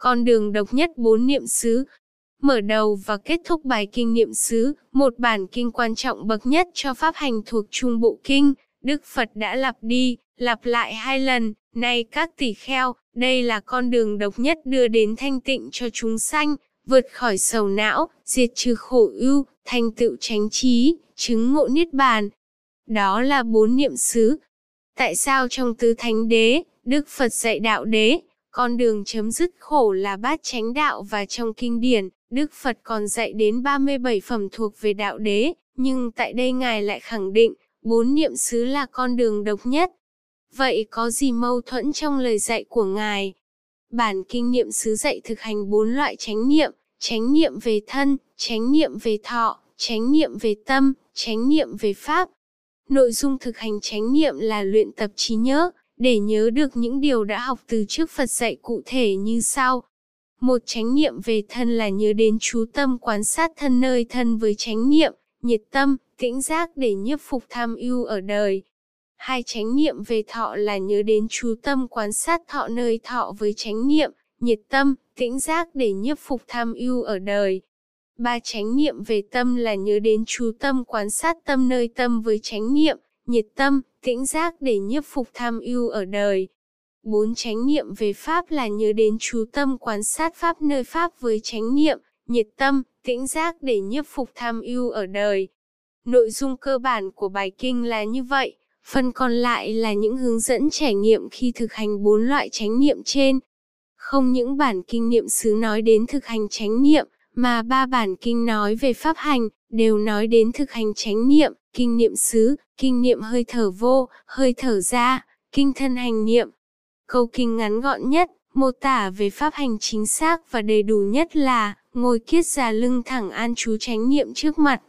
con đường độc nhất bốn niệm xứ. Mở đầu và kết thúc bài kinh niệm xứ, một bản kinh quan trọng bậc nhất cho pháp hành thuộc Trung Bộ Kinh, Đức Phật đã lặp đi, lặp lại hai lần, này các tỷ kheo, đây là con đường độc nhất đưa đến thanh tịnh cho chúng sanh, vượt khỏi sầu não, diệt trừ khổ ưu, thành tựu chánh trí, chứng ngộ niết bàn. Đó là bốn niệm xứ. Tại sao trong tứ thánh đế, Đức Phật dạy đạo đế, con đường chấm dứt khổ là bát chánh đạo và trong kinh điển, Đức Phật còn dạy đến 37 phẩm thuộc về đạo đế, nhưng tại đây Ngài lại khẳng định, bốn niệm xứ là con đường độc nhất. Vậy có gì mâu thuẫn trong lời dạy của Ngài? Bản kinh niệm xứ dạy thực hành bốn loại chánh niệm, chánh niệm về thân, chánh niệm về thọ, chánh niệm về tâm, chánh niệm về pháp. Nội dung thực hành chánh niệm là luyện tập trí nhớ, để nhớ được những điều đã học từ trước Phật dạy cụ thể như sau. Một chánh niệm về thân là nhớ đến chú tâm quan sát thân nơi thân với chánh niệm, nhiệt tâm, tĩnh giác để nhiếp phục tham ưu ở đời. Hai chánh niệm về thọ là nhớ đến chú tâm quan sát thọ nơi thọ với chánh niệm, nhiệt tâm, tĩnh giác để nhiếp phục tham ưu ở đời. Ba chánh niệm về tâm là nhớ đến chú tâm quan sát tâm nơi tâm với chánh niệm, nhiệt tâm, tĩnh giác để nhiếp phục tham ưu ở đời. Bốn chánh niệm về pháp là nhớ đến chú tâm quan sát pháp nơi pháp với chánh niệm, nhiệt tâm, tĩnh giác để nhiếp phục tham ưu ở đời. Nội dung cơ bản của bài kinh là như vậy, phần còn lại là những hướng dẫn trải nghiệm khi thực hành bốn loại chánh niệm trên. Không những bản kinh niệm xứ nói đến thực hành chánh niệm, mà ba bản kinh nói về pháp hành, đều nói đến thực hành chánh niệm, kinh niệm xứ, kinh niệm hơi thở vô, hơi thở ra, kinh thân hành niệm. Câu kinh ngắn gọn nhất, mô tả về pháp hành chính xác và đầy đủ nhất là, ngồi kiết già lưng thẳng an trú chánh niệm trước mặt.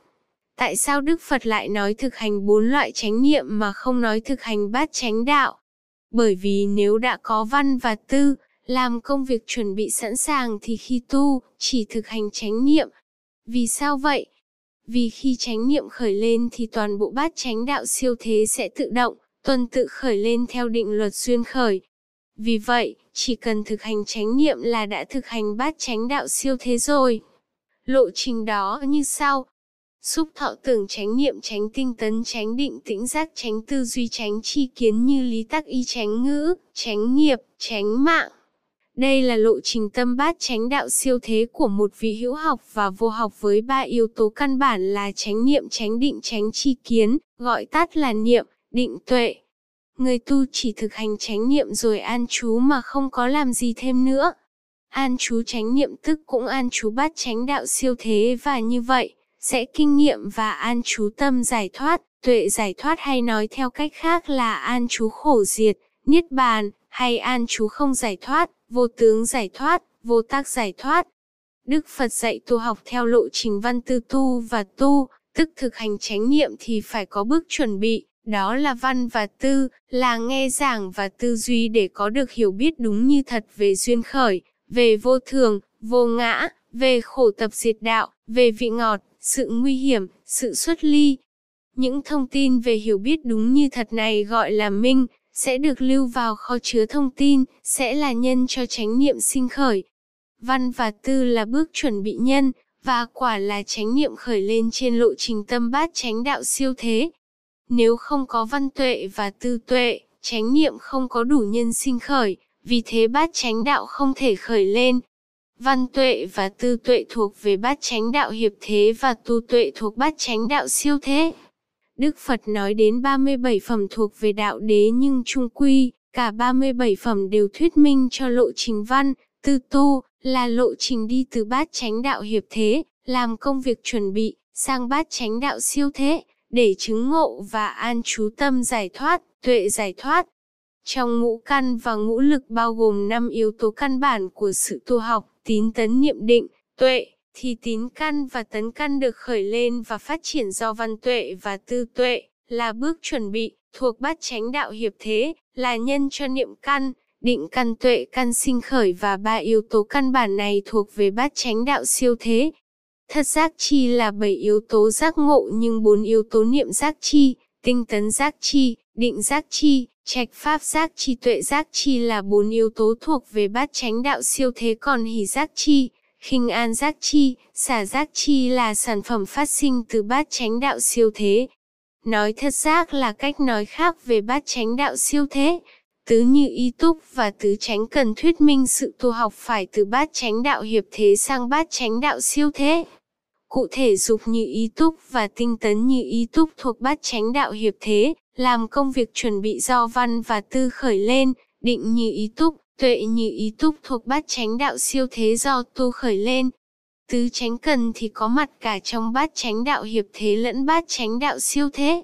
Tại sao Đức Phật lại nói thực hành bốn loại chánh niệm mà không nói thực hành bát chánh đạo? Bởi vì nếu đã có văn và tư, làm công việc chuẩn bị sẵn sàng thì khi tu, chỉ thực hành chánh niệm. Vì sao vậy? Vì khi chánh niệm khởi lên thì toàn bộ bát chánh đạo siêu thế sẽ tự động, tuần tự khởi lên theo định luật duyên khởi. Vì vậy, chỉ cần thực hành chánh niệm là đã thực hành bát chánh đạo siêu thế rồi. Lộ trình đó như sau. Xúc thọ tưởng chánh niệm tránh tinh tấn tránh định tĩnh giác tránh tư duy tránh chi kiến như lý tắc y tránh ngữ, tránh nghiệp, tránh mạng. Đây là lộ trình tâm bát chánh đạo siêu thế của một vị hữu học và vô học với ba yếu tố căn bản là chánh niệm chánh định chánh chi kiến, gọi tắt là niệm, định tuệ. Người tu chỉ thực hành chánh niệm rồi an trú mà không có làm gì thêm nữa. An trú chánh niệm tức cũng an trú bát chánh đạo siêu thế và như vậy, sẽ kinh nghiệm và an trú tâm giải thoát, tuệ giải thoát hay nói theo cách khác là an trú khổ diệt, niết bàn, hay an trú không giải thoát, vô tướng giải thoát, vô tác giải thoát. Đức Phật dạy tu học theo lộ trình văn tư tu và tu, tức thực hành chánh niệm thì phải có bước chuẩn bị, đó là văn và tư, là nghe giảng và tư duy để có được hiểu biết đúng như thật về duyên khởi, về vô thường, vô ngã, về khổ tập diệt đạo, về vị ngọt, sự nguy hiểm, sự xuất ly. Những thông tin về hiểu biết đúng như thật này gọi là minh, sẽ được lưu vào kho chứa thông tin, sẽ là nhân cho chánh niệm sinh khởi. Văn và tư là bước chuẩn bị nhân, và quả là chánh niệm khởi lên trên lộ trình tâm bát chánh đạo siêu thế. Nếu không có văn tuệ và tư tuệ, chánh niệm không có đủ nhân sinh khởi, vì thế bát chánh đạo không thể khởi lên. Văn tuệ và tư tuệ thuộc về bát chánh đạo hiệp thế và tu tuệ thuộc bát chánh đạo siêu thế. Đức Phật nói đến 37 phẩm thuộc về đạo đế nhưng trung quy, cả 37 phẩm đều thuyết minh cho lộ trình văn, tư tu, là lộ trình đi từ bát chánh đạo hiệp thế, làm công việc chuẩn bị, sang bát chánh đạo siêu thế, để chứng ngộ và an trú tâm giải thoát, tuệ giải thoát. Trong ngũ căn và ngũ lực bao gồm 5 yếu tố căn bản của sự tu học, tín tấn niệm định, tuệ, thì tín căn và tấn căn được khởi lên và phát triển do văn tuệ và tư tuệ, là bước chuẩn bị, thuộc bát chánh đạo hiệp thế, là nhân cho niệm căn, định căn tuệ căn sinh khởi và ba yếu tố căn bản này thuộc về bát chánh đạo siêu thế. Thật giác chi là bảy yếu tố giác ngộ nhưng bốn yếu tố niệm giác chi, tinh tấn giác chi, định giác chi, Trạch pháp giác chi tuệ giác chi là bốn yếu tố thuộc về bát chánh đạo siêu thế còn hỷ giác chi, khinh an giác chi, xả giác chi là sản phẩm phát sinh từ bát chánh đạo siêu thế. Nói thật giác là cách nói khác về bát chánh đạo siêu thế. Tứ như y túc và tứ chánh cần thuyết minh sự tu học phải từ bát chánh đạo hiệp thế sang bát chánh đạo siêu thế. Cụ thể dục như ý túc và tinh tấn như ý túc thuộc bát chánh đạo hiệp thế, làm công việc chuẩn bị do văn và tư khởi lên, định như ý túc, tuệ như ý túc thuộc bát chánh đạo siêu thế do tu khởi lên. Tứ chánh cần thì có mặt cả trong bát chánh đạo hiệp thế lẫn bát chánh đạo siêu thế.